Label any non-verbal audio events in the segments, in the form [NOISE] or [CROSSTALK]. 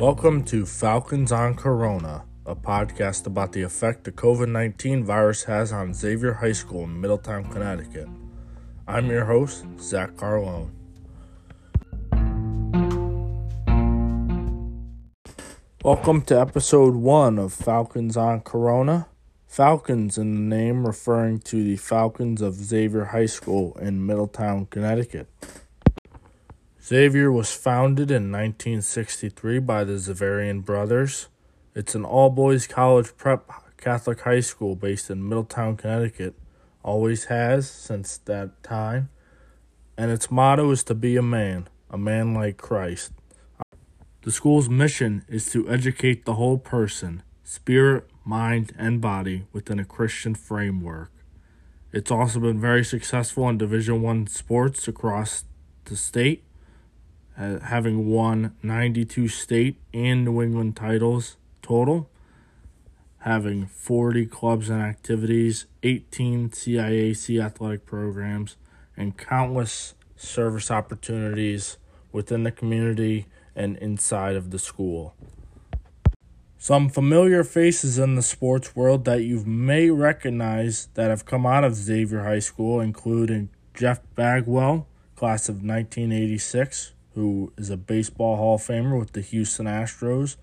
Welcome to Falcons on Corona, a podcast about the effect the COVID 19 virus has on Xavier High School in Middletown, Connecticut. I'm your host, Zach Carlone. Welcome to episode one of Falcons on Corona. Falcons in the name referring to the Falcons of Xavier High School in Middletown, Connecticut. Xavier was founded in 1963 by the Xaverian brothers. It's an all boys college prep Catholic high school based in Middletown, Connecticut. Always has since that time. And its motto is to be a man, a man like Christ. The school's mission is to educate the whole person, spirit, mind, and body within a Christian framework. It's also been very successful in Division 1 sports across the state, having won 92 state and New England titles total, having 40 clubs and activities, 18 CIAC athletic programs, and countless service opportunities within the community and inside of the school. Some familiar faces in the sports world that you may recognize that have come out of Xavier High School, including Jeff Bagwell, class of 1986, who is a baseball Hall of Famer with the Houston Astros,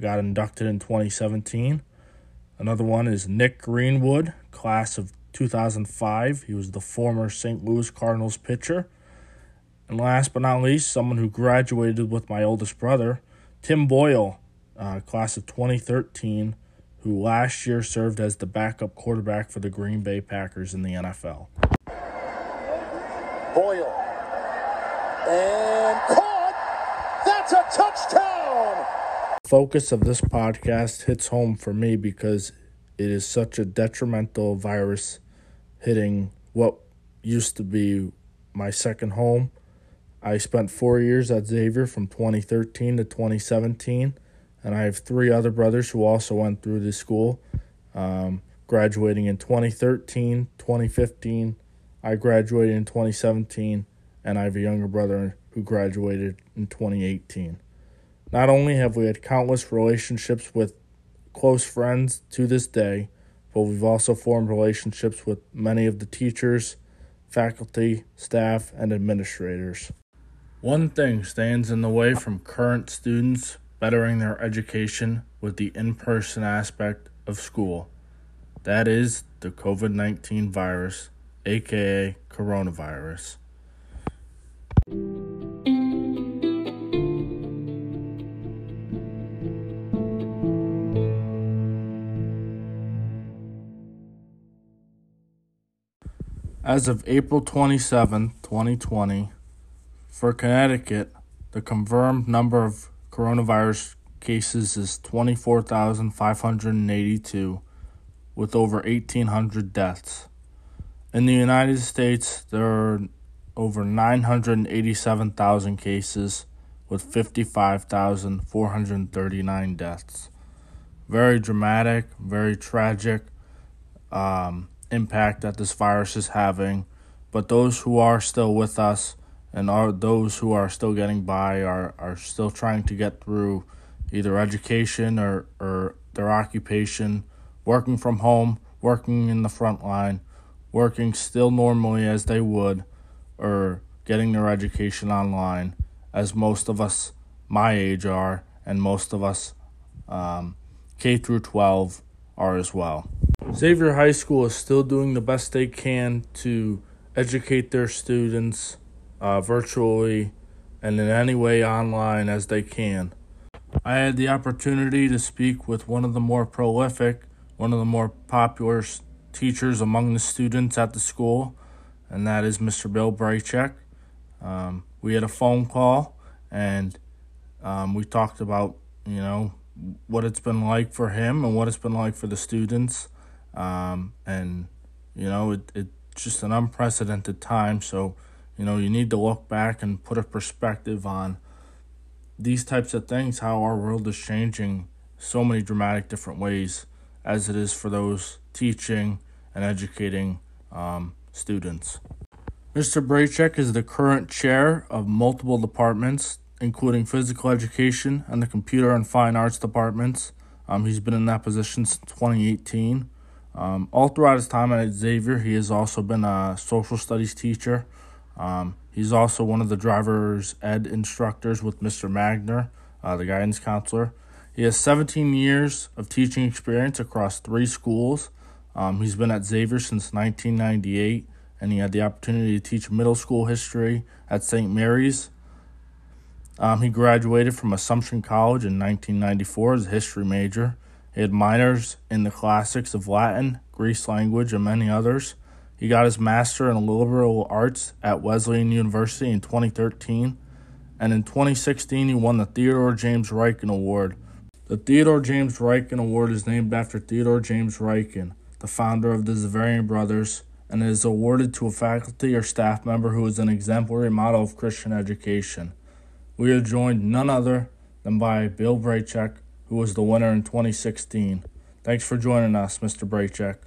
got inducted in 2017. Another one is Nick Greenwood, class of 2005. He was the former St. Louis Cardinals pitcher and last but not least, someone who graduated with my oldest brother, Tim Boyle, uh, class of 2013, who last year served as the backup quarterback for the Green Bay Packers in the NFL. Boyle. And touchdown! Focus of this podcast hits home for me because it is such a detrimental virus hitting what used to be my second home I spent four years at Xavier from 2013 to 2017, and I have three other brothers who also went through this school, um, graduating in 2013, 2015. I graduated in 2017, and I have a younger brother who graduated in 2018. Not only have we had countless relationships with close friends to this day, but we've also formed relationships with many of the teachers, faculty, staff, and administrators. One thing stands in the way from current students bettering their education with the in person aspect of school. That is the COVID 19 virus, aka coronavirus. As of April 27, 2020, for Connecticut, the confirmed number of coronavirus cases is 24,582, with over 1,800 deaths. In the United States, there are over 987,000 cases, with 55,439 deaths. Very dramatic, very tragic um, impact that this virus is having. But those who are still with us, and are those who are still getting by are, are still trying to get through either education or, or their occupation, working from home, working in the front line, working still normally as they would, or getting their education online, as most of us my age are, and most of us um, K through 12 are as well. Xavier High School is still doing the best they can to educate their students uh, virtually and in any way online as they can. I had the opportunity to speak with one of the more prolific, one of the more popular teachers among the students at the school, and that is Mr. Bill Braychek. Um, we had a phone call and um, we talked about, you know, what it's been like for him and what it's been like for the students. Um, and, you know, it, it's just an unprecedented time. So, you know, you need to look back and put a perspective on these types of things, how our world is changing so many dramatic different ways as it is for those teaching and educating um, students. Mr. Braychek is the current chair of multiple departments including physical education and the computer and fine arts departments. Um, he's been in that position since 2018. Um, all throughout his time at Xavier, he has also been a social studies teacher. Um, he's also one of the driver's ed instructors with Mr. Magner, uh, the guidance counselor. He has 17 years of teaching experience across three schools. Um, he's been at Xavier since 1998, and he had the opportunity to teach middle school history at St. Mary's. Um, he graduated from Assumption College in 1994 as a history major. He had minors in the classics of Latin, Greek language, and many others. He got his master in liberal arts at Wesleyan University in 2013, and in 2016 he won the Theodore James Ryken Award. The Theodore James Ryken Award is named after Theodore James Ryken, the founder of the Xaverian Brothers, and is awarded to a faculty or staff member who is an exemplary model of Christian education. We are joined none other than by Bill Braychek, who was the winner in 2016. Thanks for joining us, Mr. Braychek.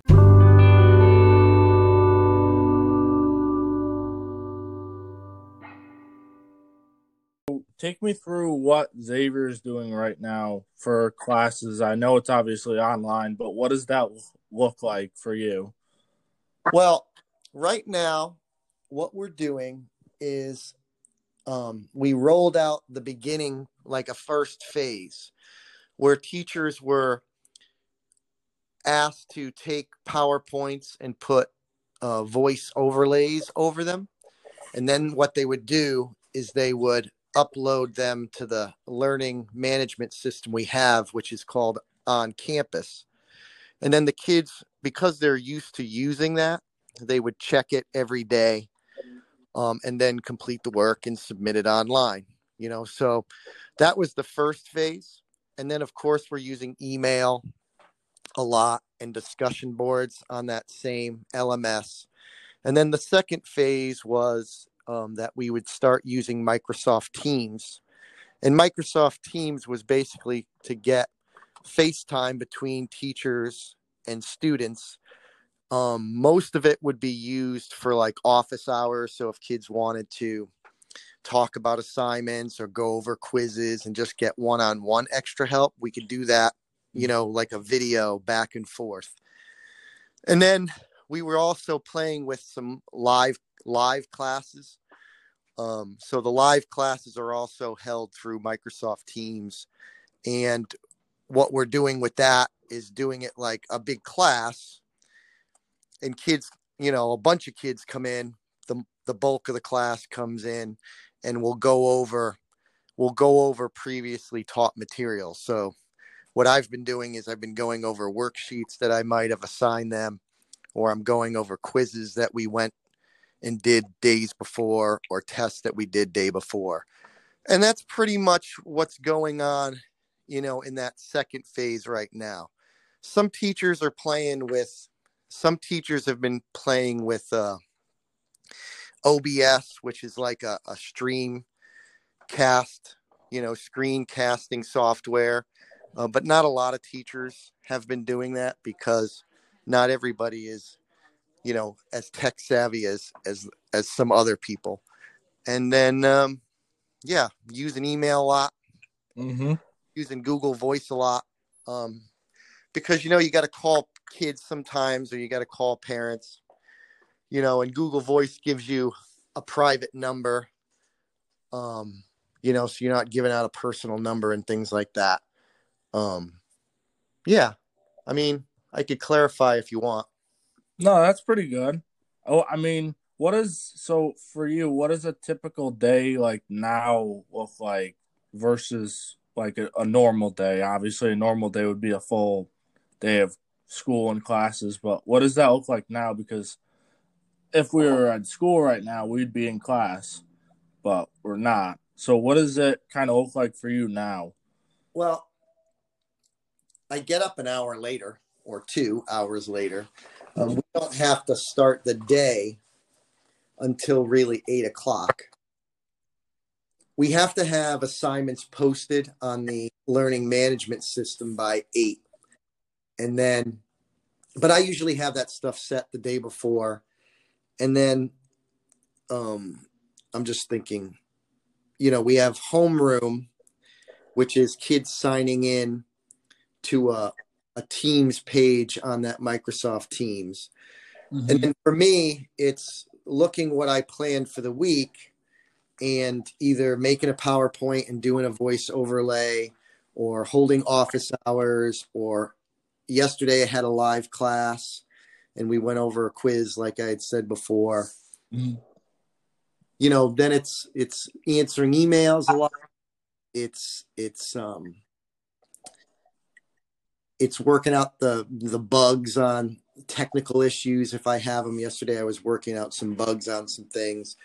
Take me through what Xavier is doing right now for classes. I know it's obviously online, but what does that look like for you? Well, right now, what we're doing is um, we rolled out the beginning, like a first phase, where teachers were asked to take PowerPoints and put uh, voice overlays over them. And then what they would do is they would upload them to the learning management system we have, which is called On Campus. And then the kids, because they're used to using that, they would check it every day um, and then complete the work and submit it online. You know, so that was the first phase. And then, of course, we're using email a lot and discussion boards on that same LMS. And then the second phase was um, that we would start using Microsoft Teams. And Microsoft Teams was basically to get FaceTime between teachers and students um, most of it would be used for like office hours. So if kids wanted to talk about assignments or go over quizzes and just get one on one extra help, we could do that, you know, like a video back and forth. And then we were also playing with some live live classes. Um, so the live classes are also held through Microsoft Teams. And what we're doing with that is doing it like a big class and kids, you know, a bunch of kids come in, the the bulk of the class comes in and we'll go over we'll go over previously taught material. So what I've been doing is I've been going over worksheets that I might have assigned them or I'm going over quizzes that we went and did days before or tests that we did day before. And that's pretty much what's going on, you know, in that second phase right now. Some teachers are playing with some teachers have been playing with uh, OBS, which is like a, a stream cast, you know, screen casting software. Uh, but not a lot of teachers have been doing that because not everybody is, you know, as tech savvy as as as some other people. And then, um, yeah, using email a lot, mm-hmm. using Google Voice a lot, um, because you know you got to call kids sometimes or you got to call parents you know and google voice gives you a private number um you know so you're not giving out a personal number and things like that. Um yeah i mean i could clarify if you want. No that's pretty good. Oh i mean what is so for you what is a typical day like now look like versus like a, a normal day? Obviously a normal day would be a full day of school and classes, but what does that look like now? Because if we were at school right now, we'd be in class, but we're not. So, what does it kind of look like for you now? Well, I get up an hour later or two hours later. Um, we don't have to start the day until really eight o'clock. We have to have assignments posted on the learning management system by eight and then but I usually have that stuff set the day before and then um I'm just thinking you know, we have homeroom, which is kids signing in to a, a Teams page on that Microsoft Teams. Mm-hmm. And then for me, it's looking what I planned for the week and either making a PowerPoint and doing a voice overlay or holding office hours or yesterday I had a live class and we went over a quiz like I had said before. Mm-hmm. You know, then it's it's answering emails a lot. It's it's um it's working out the the bugs on technical issues if I have them. Yesterday I was working out some bugs on some things,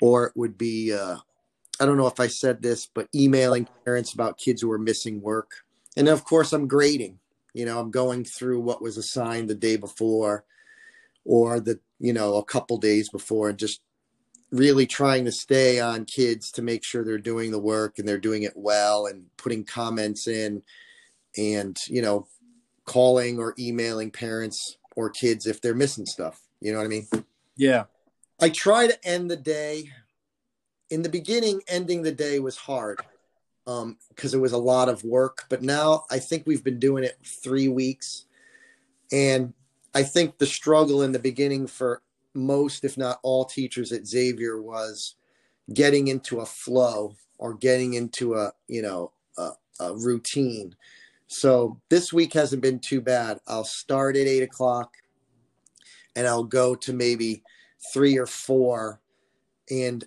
or it would be uh, I don't know if I said this, but emailing parents about kids who are missing work, and of course I'm grading. You know, I'm going through what was assigned the day before, or the you know a couple days before, and just really trying to stay on kids to make sure they're doing the work and they're doing it well and putting comments in and you know calling or emailing parents or kids if they're missing stuff. You know what i mean? Yeah. I try to end the day. In the beginning ending the day was hard um because it was a lot of work but now i think we've been doing it three weeks and i think the struggle in the beginning for most if not all teachers at xavier was getting into a flow or getting into a you know a, a routine so this week hasn't been too bad. I'll start at eight o'clock and I'll go to maybe three or four. And,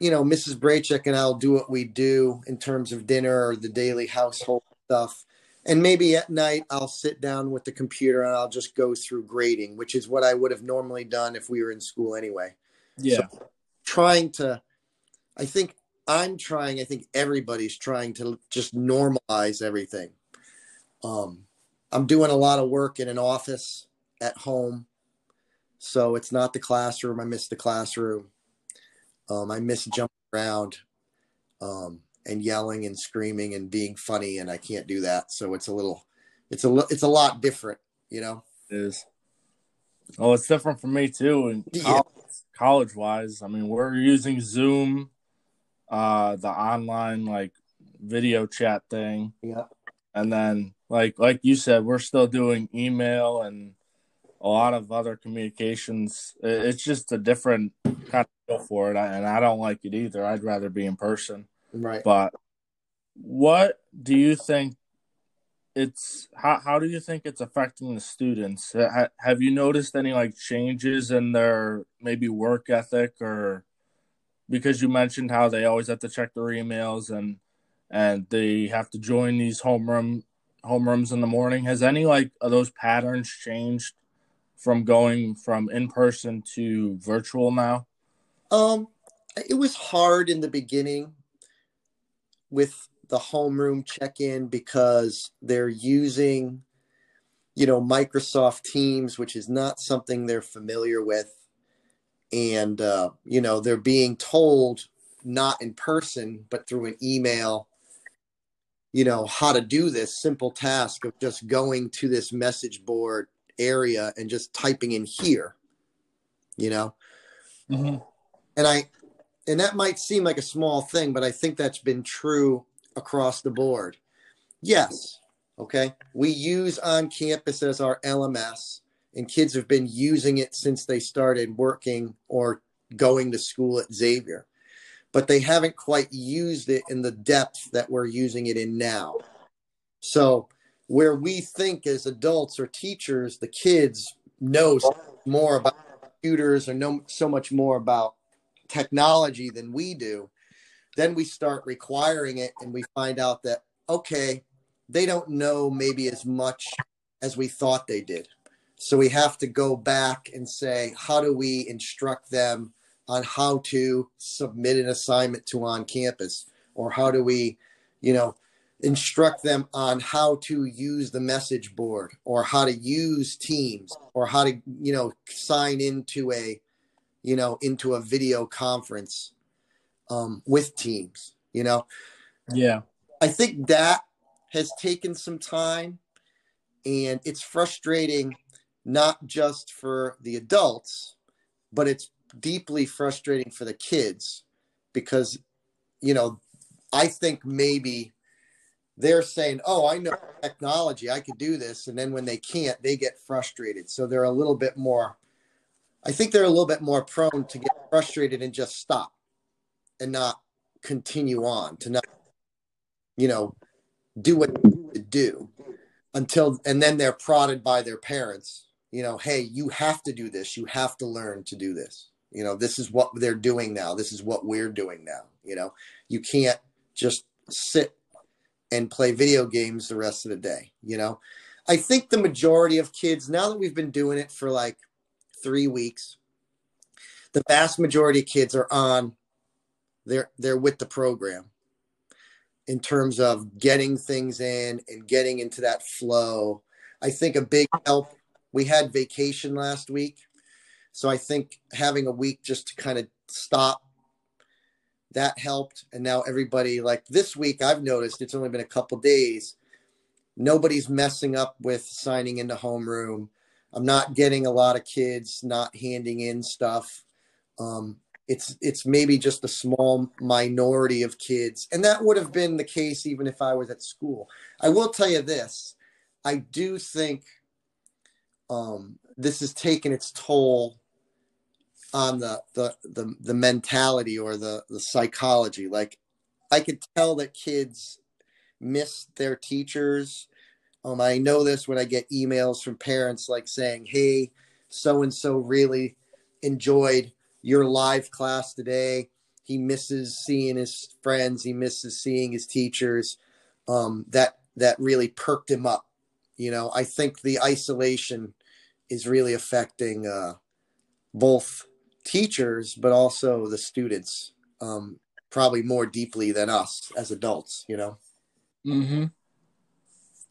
you know, Mrs. Braychek and I'll do what we do in terms of dinner or the daily household stuff. And maybe at night I'll sit down with the computer and I'll just go through grading, which is what I would have normally done if we were in school anyway. Yeah. So trying to, I think I'm trying, I think everybody's trying to just normalize everything um, I'm doing a lot of work in an office at home. So it's not the classroom. I miss the classroom. Um, I miss jumping around um, and yelling and screaming and being funny, and I can't do that. So it's a little, it's a, it's a lot different, you know. It is. Oh, it's different for me too. And [LAUGHS] yeah. college wise, I mean, we're using Zoom, uh, the online like video chat thing. Yeah. And then like like you said, we're still doing email and a lot of other communications. It's just a different kind of feel for it, and I don't like it either. I'd rather be in person. Right. But what do you think? It's how how do you think it's affecting the students? have you noticed any like changes in their maybe work ethic or because you mentioned how they always have to check their emails and and they have to join these homeroom homerooms in the morning. Has any like of those patterns changed from going from in person to virtual now? Um, it was hard in the beginning with the homeroom check-in because they're using, you know, Microsoft Teams, which is not something they're familiar with, and uh, you know they're being told not in person but through an email you know how to do this simple task of just going to this message board area and just typing in here you know mm-hmm. and i and that might seem like a small thing but i think that's been true across the board yes okay we use on campus as our lms and kids have been using it since they started working or going to school at xavier but they haven't quite used it in the depth that we're using it in now. So, where we think as adults or teachers, the kids know more about computers or know so much more about technology than we do, then we start requiring it and we find out that, okay, they don't know maybe as much as we thought they did. So we have to go back and say, how do we instruct them on how to submit an assignment to on campus or how do we you know instruct them on how to use the message board or how to use teams or how to you know sign into a you know into a video conference um, with teams you know? Yeah. I think that has taken some time and it's frustrating not just for the adults but it's deeply frustrating for the kids because you know, I think maybe they're saying, "Oh, I know technology, I could do this," and then when they can't, they get frustrated. So they're a little bit more. I think they're a little bit more prone to get frustrated and just stop, and not continue on to not, you know, do what to do until, and then they're prodded by their parents. You know, hey, you have to do this. You have to learn to do this. You know, this is what they're doing now. This is what we're doing now. You know, you can't just sit and play video games the rest of the day. You know, I think the majority of kids, now that we've been doing it for like three weeks, the vast majority of kids are on, they're, they're with the program in terms of getting things in and getting into that flow. I think a big help, we had vacation last week. So I think having a week just to kind of stop that helped. And now everybody, like this week, I've noticed it's only been a couple days. Nobody's messing up with signing into homeroom. I'm not getting a lot of kids not handing in stuff. Um, it's it's maybe just a small minority of kids, and that would have been the case even if I was at school. I will tell you this: I do think um, this has taken its toll on the the the, the mentality or the the psychology. Like i could tell that kids miss their teachers. Um i know this when i get emails from parents like saying hey so and so really enjoyed your live class today. He misses seeing his friends. He misses seeing his teachers. Um that that really perked him up. You know i think the isolation is really affecting uh both teachers, but also the students, um, probably more deeply than us as adults, you know? Mm-hmm.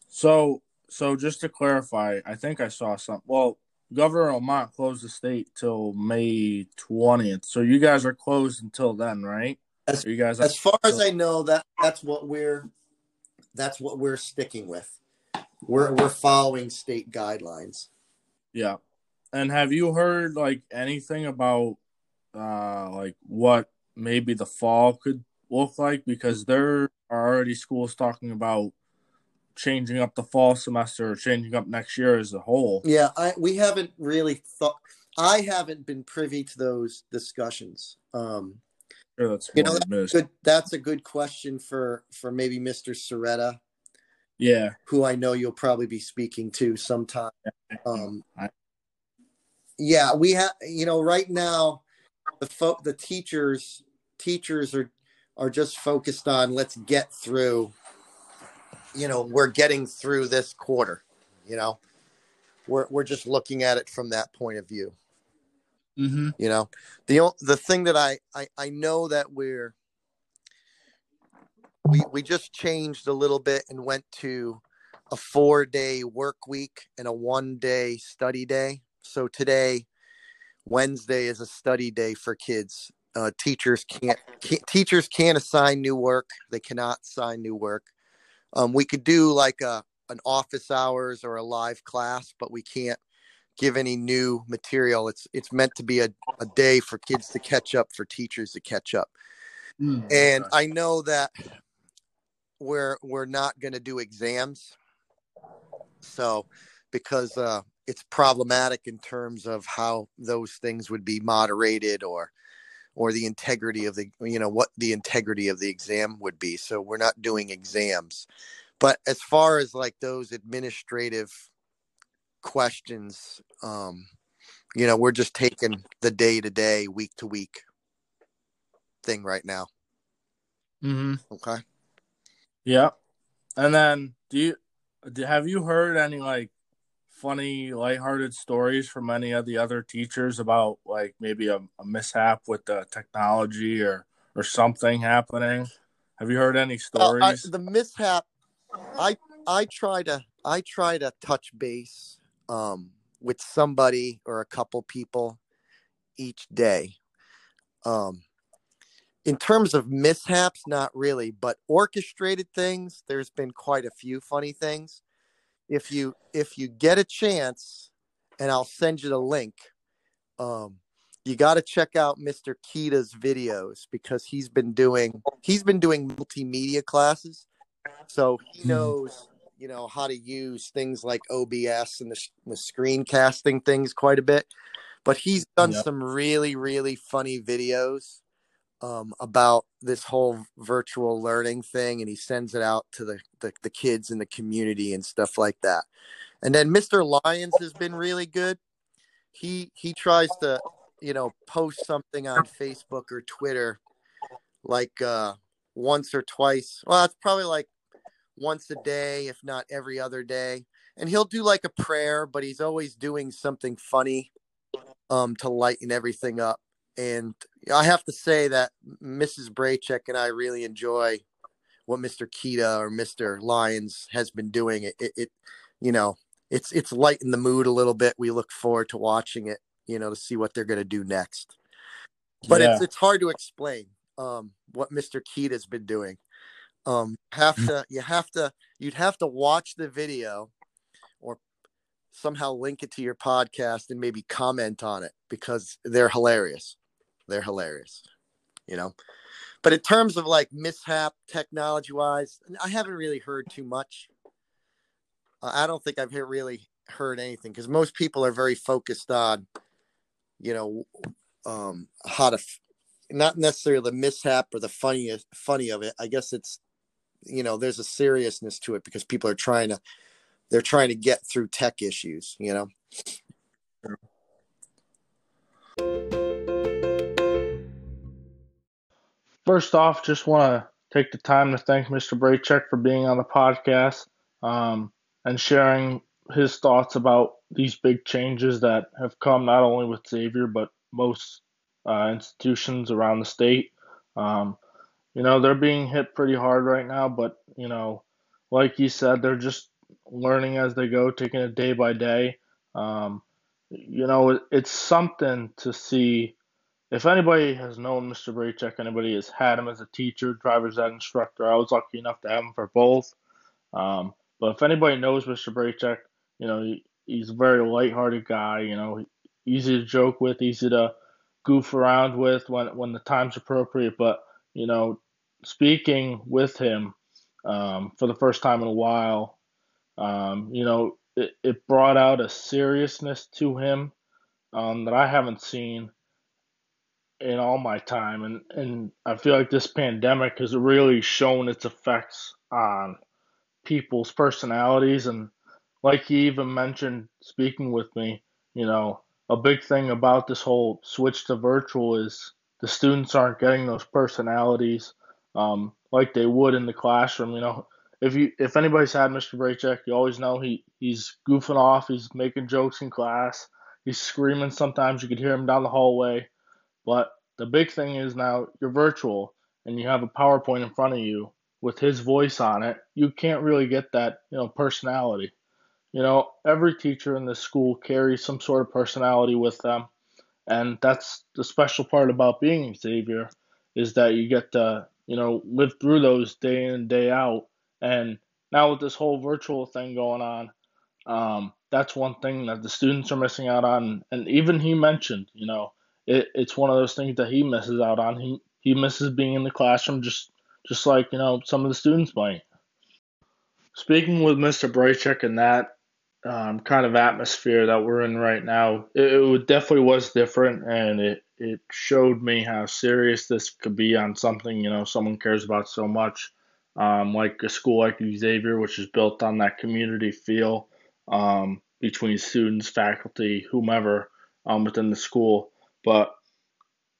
So, so just to clarify, I think I saw some. Well, Governor Lamont closed the state till May twentieth. So you guys are closed until then, right? As, you guys, as far as I know, that that's what we're that's what we're sticking with. We're we're following state guidelines. Yeah. And have you heard like anything about uh like what maybe the fall could look like? Because there are already schools talking about changing up the fall semester or changing up next year as a whole. Yeah, I we haven't really thought I haven't been privy to those discussions. Um sure that's you know that's good that's a good question for for maybe Mr. Soretta. Yeah. Who I know you'll probably be speaking to sometime. Um yeah, we have. You know, right now, the fo- the teachers teachers are are just focused on let's get through. You know, we're getting through this quarter. You know, we're we're just looking at it from that point of view. Mm-hmm. You know, the the thing that I, I I know that we're we we just changed a little bit and went to a four day work week and a one day study day so today, Wednesday, is a study day for kids. Uh, teachers can't, can't, teachers can't assign new work. They cannot assign new work. Um, we could do like a an office hours or a live class, but we can't give any new material. It's it's meant to be a, a day for kids to catch up, for teachers to catch up. Mm, and I know that we're we're not going to do exams. So because uh, it's problematic in terms of how those things would be moderated or or the integrity of the you know what the integrity of the exam would be. So we're not doing exams. But as far as like those administrative questions um you know we're just taking the day to day week to week thing right now. Mm-hmm. okay? Yeah. And then do you have you heard any like funny, lighthearted stories from any of the other teachers about like maybe a, a mishap with the technology or or something happening? Have you heard any stories? Uh, I, the mishap, I I try to I try to touch base um, with somebody or a couple people each day. Um, in terms of mishaps, not really, but orchestrated things. There's been quite a few funny things if you if you get a chance, and I'll send you the link. Um, you got to check out Mr. Kita's videos because he's been doing he's been doing multimedia classes, so he Mhm. knows you know how to use things like OBS and the, the screencasting things quite a bit. But he's done Yep. some really really funny videos um, about this whole virtual learning thing, and he sends it out to the, the the kids in the community and stuff like that. And then Mr. Lyons has been really good. He he tries to you know post something on Facebook or Twitter like uh once or twice. Well, it's probably like once a day, if not every other day. And he'll do like a prayer, but he's always doing something funny um to lighten everything up. And I have to say that Mrs. Braycheck and I really enjoy what Mr. Kita or Mr. Lyons has been doing. It, it, it you know, it's it's lightened the mood a little bit. We look forward to watching it, you know, to see what they're going to do next. But yeah. it's it's hard to explain um, what Mr. Kita's been doing. Um, have to you have to you'd have to watch the video or somehow link it to your podcast and maybe comment on it because they're hilarious. They're hilarious, you know. But in terms of like mishap technology wise, I haven't really heard too much. I don't think I've really heard anything because most people are very focused on, you know, um, how to, f- not necessarily the mishap or the funniest funny of it. I guess it's, you know, there's a seriousness to it because people are trying to, they're trying to get through tech issues. You know. First off, just want to take the time to thank Mr. Braycheck for being on the podcast um, and sharing his thoughts about these big changes that have come not only with Xavier but most uh, institutions around the state. Um, you know, they're being hit pretty hard right now, but, you know, like you said, they're just learning as they go, taking it day by day. Um, you know, it's something to see if anybody has known Mr. Braycheck, anybody has had him as a teacher, driver's ed instructor, I was lucky enough to have him for both. Um, but if anybody knows Mr. Braycheck, you know, he, he's a very lighthearted guy, you know, easy to joke with, easy to goof around with when, when the time's appropriate. But, you know, speaking with him um, for the first time in a while, um, you know, it, it brought out a seriousness to him um, that I haven't seen in all my time and and I feel like this pandemic has really shown its effects on people's personalities and like he even mentioned speaking with me, you know, a big thing about this whole switch to virtual is the students aren't getting those personalities um, like they would in the classroom. You know, if you if anybody's had Mr. Braycheck, you always know he he's goofing off, he's making jokes in class, he's screaming. Sometimes you could hear him down the hallway. But the big thing is now you're virtual and you have a PowerPoint in front of you with his voice on it. You can't really get that, you know, personality. You know, every teacher in this school carries some sort of personality with them. And that's the special part about being Xavier is that you get to, you know, live through those day in and day out. And now with this whole virtual thing going on, um, that's one thing that the students are missing out on. And even he mentioned, you know, it, it's one of those things that he misses out on. He he misses being in the classroom just just like, you know, some of the students might. Speaking with Mr. Braycheck and that um, kind of atmosphere that we're in right now, it, it definitely was different, and it it showed me how serious this could be on something you know someone cares about so much, um, like a school like Xavier, which is built on that community feel um, between students, faculty, whomever um, within the school. But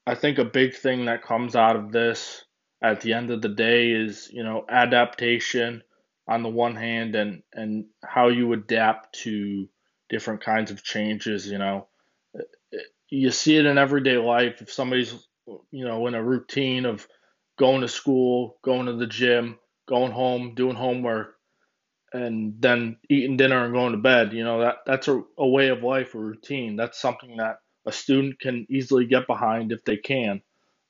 I think a big thing that comes out of this at the end of the day is you know adaptation on the one hand and and how you adapt to different kinds of changes you know. You see it in everyday life. If somebody's you know in a routine of going to school going to the gym going home doing homework and then eating dinner and going to bed you know that that's a, a way of life a routine. That's something that a student can easily get behind if they can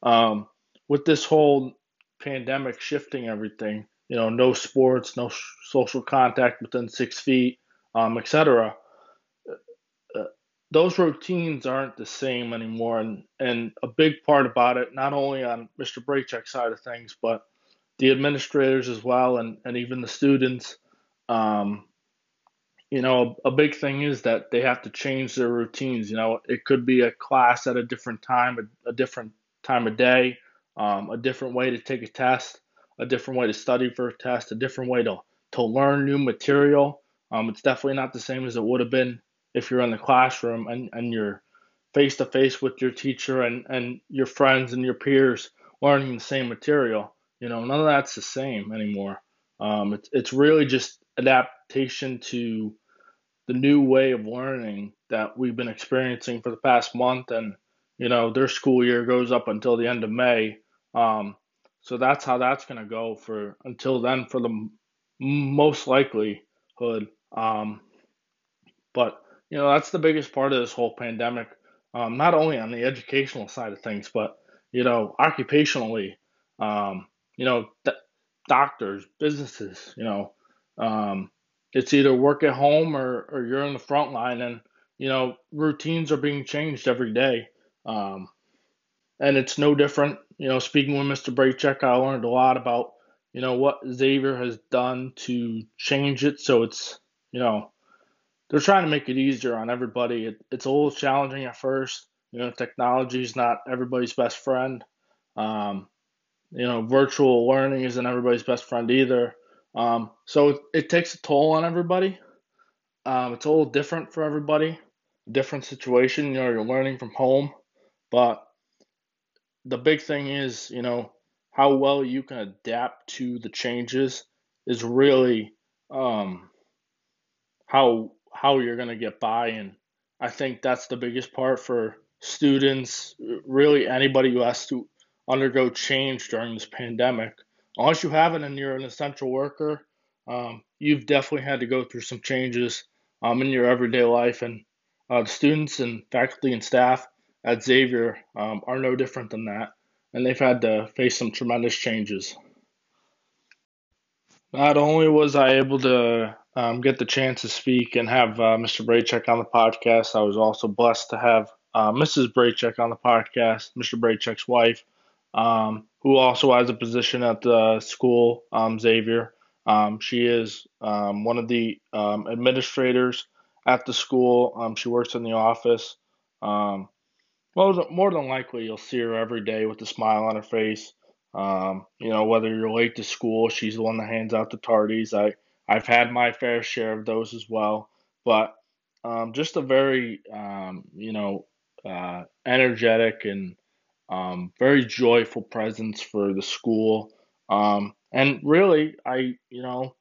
um, with this whole pandemic shifting everything you know, no sports, no sh- social contact within six feet, um, etc. Uh, those routines aren't the same anymore. And, and a big part about it, not only on Mr. Braychek's side of things, but the administrators as well, and, and even the students. Um, you know, a, big thing is that they have to change their routines. You know, it could be a class at a different time, a, a different time of day, um, a different way to take a test, a different way to study for a test, a different way to, to learn new material. Um, it's definitely not the same as it would have been if you're in the classroom and, and you're face to face with your teacher and, and your friends and your peers learning the same material. You know, none of that's the same anymore. Um, it's, it's really just adaptation to the new way of learning that we've been experiencing for the past month. And, you know, their school year goes up until the end of May. Um, so that's how that's going to go for until then for the most likelihood. Um, but you know, that's the biggest part of this whole pandemic. Um, not only on the educational side of things, but you know, occupationally, um, you know, th- doctors, businesses, you know, um, it's either work at home or, or you're in the front line, and you know, routines are being changed every day. Um, and it's no different. You know, speaking with Mr. Braychek, I learned a lot about you know what Xavier has done to change it so it's you know they're trying to make it easier on everybody. It, it's a little challenging at first. You know, technology is not everybody's best friend. Um, you know, virtual learning isn't everybody's best friend either. Um, so it, it, takes a toll on everybody. Um, it's a little different for everybody, different situation. You know, you're learning from home, but the big thing is, you know, how well you can adapt to the changes is really um, how how you're going to get by. And I think that's the biggest part for students, really anybody who has to undergo change during this pandemic. Unless you haven't and you're an essential worker, um, you've definitely had to go through some changes um, in your everyday life. And uh, the students and faculty and staff at Xavier um, are no different than that. And they've had to face some tremendous changes. Not only was I able to um, get the chance to speak and have uh, Mr. Braycheck on the podcast. I was also blessed to have uh, Mrs. Braycheck on the podcast, Mr. Braycheck's wife, um, who also has a position at the school, um, Xavier. Um, she is um, one of the um, administrators at the school. she works in the office. well, more than likely, you'll see her every day with a smile on her face. you know, whether you're late to school, she's the one that hands out the tardies. I I've had my fair share of those as well, but um, just a very um, you know uh, energetic and um, very joyful presence for the school. Um, and really, I you know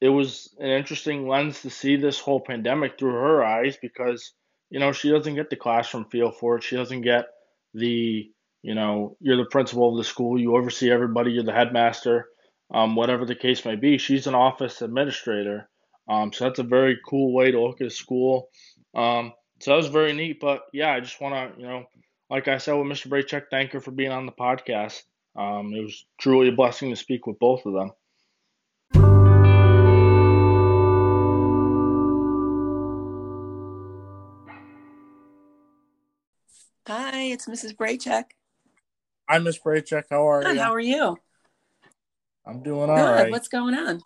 it was an interesting lens to see this whole pandemic through her eyes because you know she doesn't get the classroom feel for it. She doesn't get the you know you're the principal of the school, you oversee everybody, you're the headmaster um, whatever the case may be. She's an office administrator. Um, so that's a very cool way to look at school. Um, so that was very neat. But yeah, I just want to, you know, like I said with Mr. Braycheck, thank her for being on the podcast. Um, it was truly a blessing to speak with both of them. Hi, it's Mrs. Braychek. Hi, Miss Braychek. How are Good, you? How are you? I'm doing all Good. right. What's going on?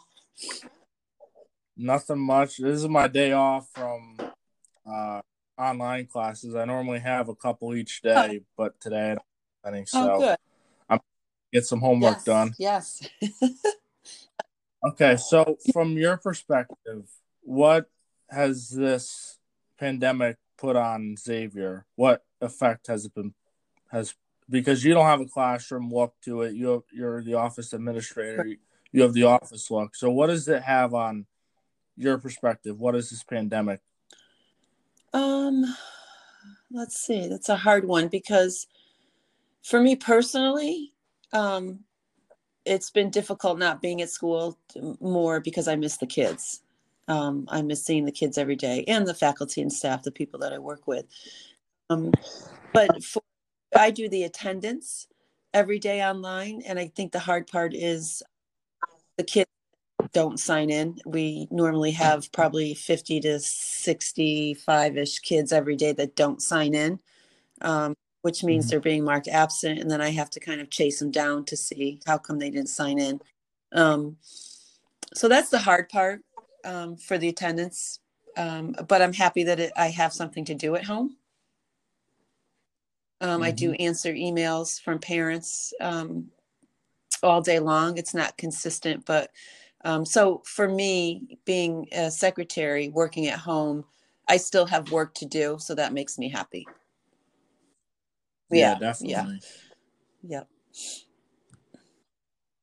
Nothing much. This is my day off from uh, online classes. I normally have a couple each day, oh. but today I don't have any. Oh, so oh, good. I'm get some homework yes, done. Yes. okay, so from your perspective, what has this pandemic put on Xavier? What effect has it been has because you don't have a classroom look to it. You have, you're the office administrator. You have the office look. So, what does it have on your perspective? What What is this pandemic? Um, let's see. That's a hard one because for me personally, um, it's been difficult not being at school more because I miss the kids. Um, I miss seeing the kids every day and the faculty and staff, the people that I work with. Um, but for I do the attendance every day online, and I think the hard part is the kids don't sign in. We normally have probably 50 to 65 ish kids every day that don't sign in, um, which means Mhm. they're being marked absent. And then I have to kind of chase them down to see how come they didn't sign in. Um, so that's the hard part um, for the attendance. Um, but I'm happy that it, I have something to do at home. Um, I do answer emails from parents um, all day long. It's not consistent, but um, so for me, being a secretary working at home, I still have work to do, so that makes me happy. Yeah, definitely. Yeah.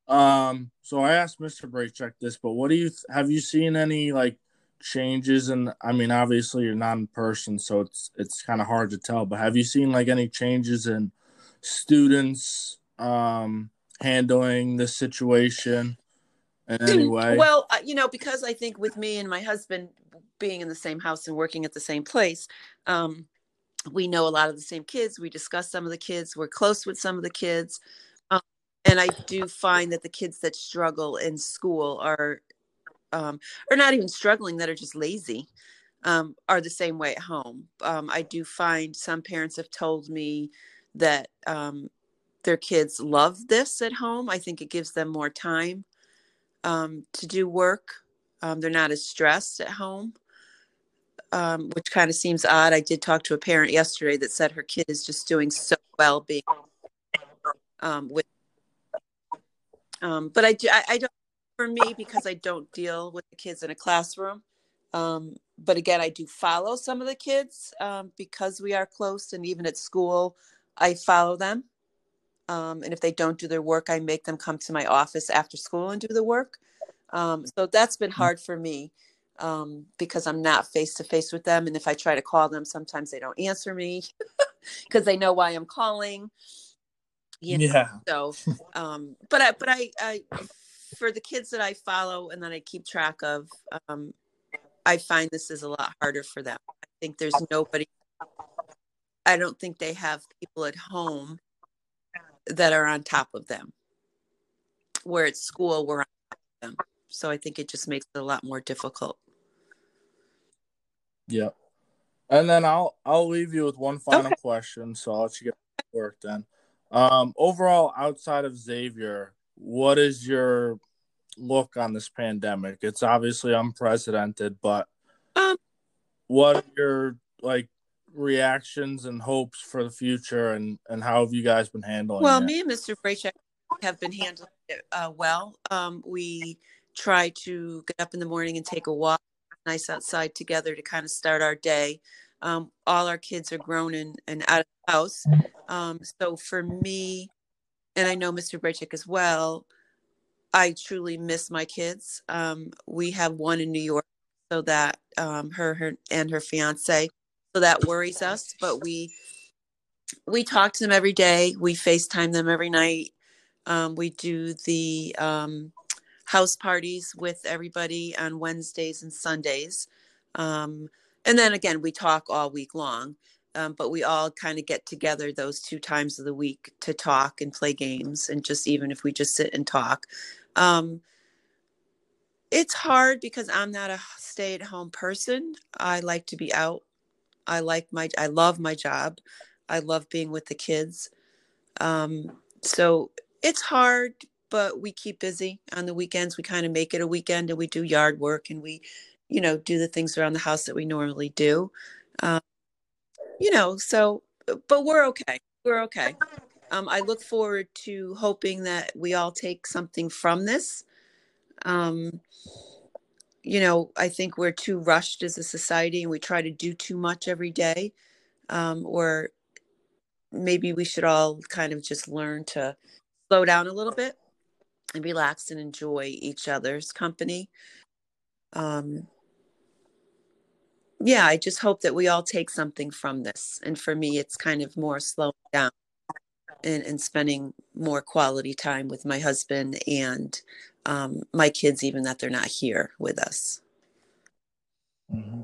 Um, so I asked Mr. Braycheck this, but what do you th- have you seen any like changes in I mean obviously you're not in person so it's it's kind of hard to tell, but have you seen like any changes in students um handling this situation in any way? Well, uh, you know, because I think with me and my husband being in the same house and working at the same place, um, we know a lot of the same kids. We discuss some of the kids. We're close with some of the kids. Um, and I do find that the kids that struggle in school are, um, not even struggling, that are just lazy, um, are the same way at home. Um, I do find some parents have told me that um, their kids love this at home. I think it gives them more time um, to do work. Um, they're not as stressed at home, um, which kind of seems odd. I did talk to a parent yesterday that said her kid is just doing so well being um, with. Um, but I, do, I, I don't, for me, because I don't deal with the kids in a classroom. Um, but again, I do follow some of the kids um, because we are close, and even at school, I follow them. Um, and if they don't do their work, I make them come to my office after school and do the work. Um, so that's been hard for me um, because I'm not face to face with them. And if I try to call them, sometimes they don't answer me [LAUGHS] because they know why I'm calling. You know? yeah. So, [LAUGHS] um, but I, but I, I, for the kids that I follow and that I keep track of, um, I find this is a lot harder for them. I think there's nobody. I don't think they have people at home that are on top of them. Where at school, we're on top of them. So I think it just makes it a lot more difficult. Yeah. And then I'll I'll leave you with one final Okay. question, so I'll let you get to work then. Um, overall, outside of Xavier, what is your look on this pandemic? It's obviously unprecedented, but Um, what are your like reactions and hopes for the future, and and how have you guys been handling Well, it? me and Mr. Braycheck have been handling it uh, well. Um, we try to get up in the morning and take a walk, nice outside together to kind of start our day. Um, all our kids are grown and, and out of the house. Um, so for me, and I know Mr. Braycheck as well, I truly miss my kids. Um, we have one in New York, so that um, her, her and her fiance, so that worries us. But we we talk to them every day. We FaceTime them every night. Um, we do the um, house parties with everybody on Wednesdays and Sundays. Um, and then again, we talk all week long. Um, but we all kind of get together those two times of the week to talk and play games, and just even if we just sit and talk. Um, it's hard because I'm not a stay at home person. I like to be out. I like my, I love my job. I love being with the kids. Um, so it's hard, but we keep busy on the weekends. We kind of make it a weekend and we do yard work and we, you know, do the things around the house that we normally do. Um, you know, so, but we're okay. We're okay. Um, I look forward to hoping that we all take something from this. Um, you know, I think we're too rushed as a society and we try to do too much every day. Um, or maybe we should all kind of just learn to slow down a little bit and relax and enjoy each other's company. Um, yeah, I just hope that we all take something from this. And for me, it's kind of more slowing down and, and spending more quality time with my husband and um, my kids, even that they're not here with us. Mhm.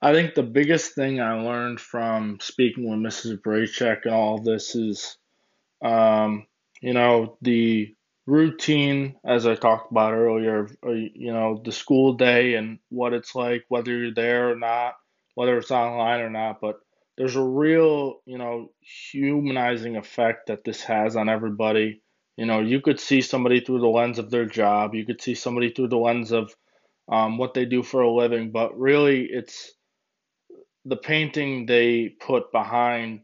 I think the biggest thing I learned from speaking with Mrs. Braycheck and all this is um, you know, the routine, as I talked about earlier, uh, you know, the school day and what it's like, whether you're there or not, whether it's online or not. But there's a real, you know, humanizing effect that this has on everybody. You know, you could see somebody through the lens of their job, you could see somebody through the lens of um, what they do for a living, but really it's the painting they put behind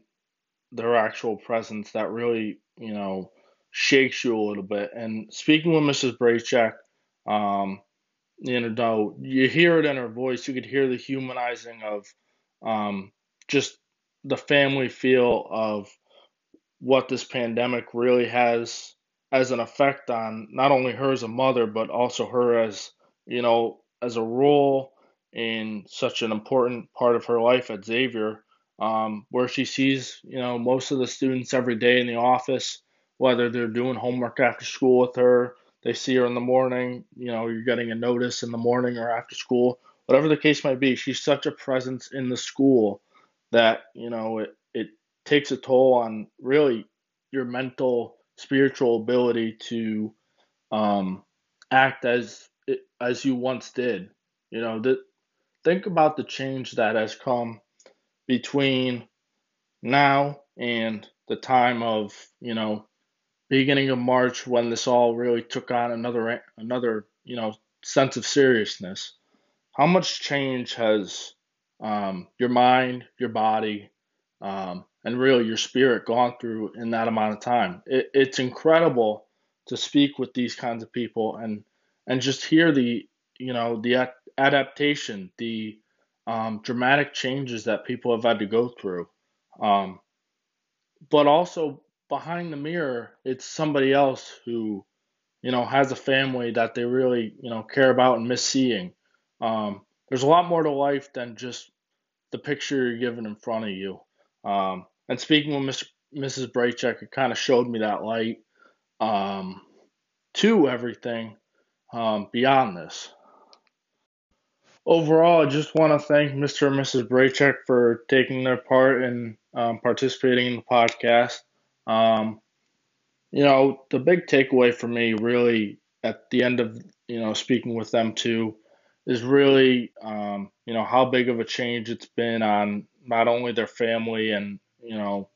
their actual presence that really, you know, shakes you a little bit. And speaking with Mrs. Braychek, um, you know, you hear it in her voice. You could hear the humanizing of um, just the family feel of what this pandemic really has as an effect on not only her as a mother, but also her as, you know, as a role in such an important part of her life at Xavier, um, where she sees, you know, most of the students every day in the office, whether they're doing homework after school with her, they see her in the morning, you know, you're getting a notice in the morning or after school, whatever the case might be, she's such a presence in the school that, you know, it, it takes a toll on really your mental, spiritual ability to um, act as as you once did. You know, that think about the change that has come between now and the time of, you know, beginning of March when this all really took on another another, you know, sense of seriousness. How much change has um, your mind, your body, um, and really your spirit gone through in that amount of time? It, it's incredible to speak with these kinds of people and and just hear the you know the adaptation, the um, dramatic changes that people have had to go through. Um, but also behind the mirror, it's somebody else who, you know, has a family that they really, you know, care about and miss seeing. Um, there's a lot more to life than just the picture you're given in front of you. Um, and speaking with Mr., Mrs. Braychek, it kind of showed me that light um, to everything um, beyond this overall, I just want to thank Mr. and Mrs. Braychek for taking their part and um, participating in the podcast. Um, you know, the big takeaway for me, really, at the end of you know speaking with them too, is really um, you know how big of a change it's been on not only their family and you know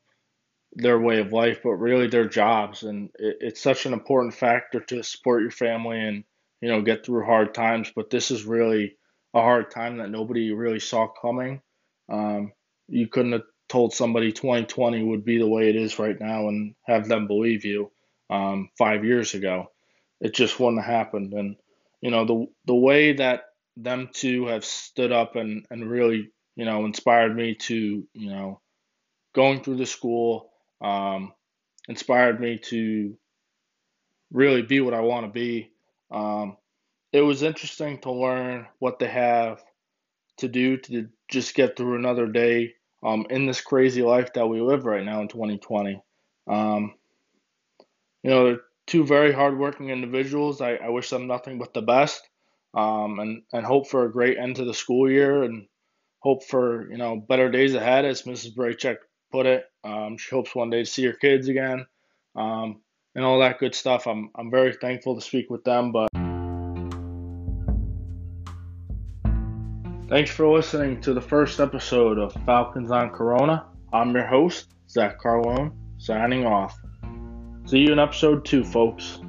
their way of life, but really their jobs. And it, it's such an important factor to support your family and you know get through hard times. But this is really a hard time that nobody really saw coming. Um, you couldn't have told somebody 2020 would be the way it is right now and have them believe you um, five years ago. It just wouldn't have happened. And you know the the way that them two have stood up and and really you know inspired me to you know going through the school um, inspired me to really be what I want to be. Um, it was interesting to learn what they have to do to just get through another day um, in this crazy life that we live right now in 2020. Um, you know, they're two very hardworking individuals. I, I wish them nothing but the best um, and, and hope for a great end to the school year and hope for, you know, better days ahead, as Mrs. Braychek put it. Um, she hopes one day to see her kids again um, and all that good stuff. I'm, I'm very thankful to speak with them, but Thanks for listening to the first episode of Falcons on Corona. I'm your host, Zach Carlone, signing off. See you in episode two, folks.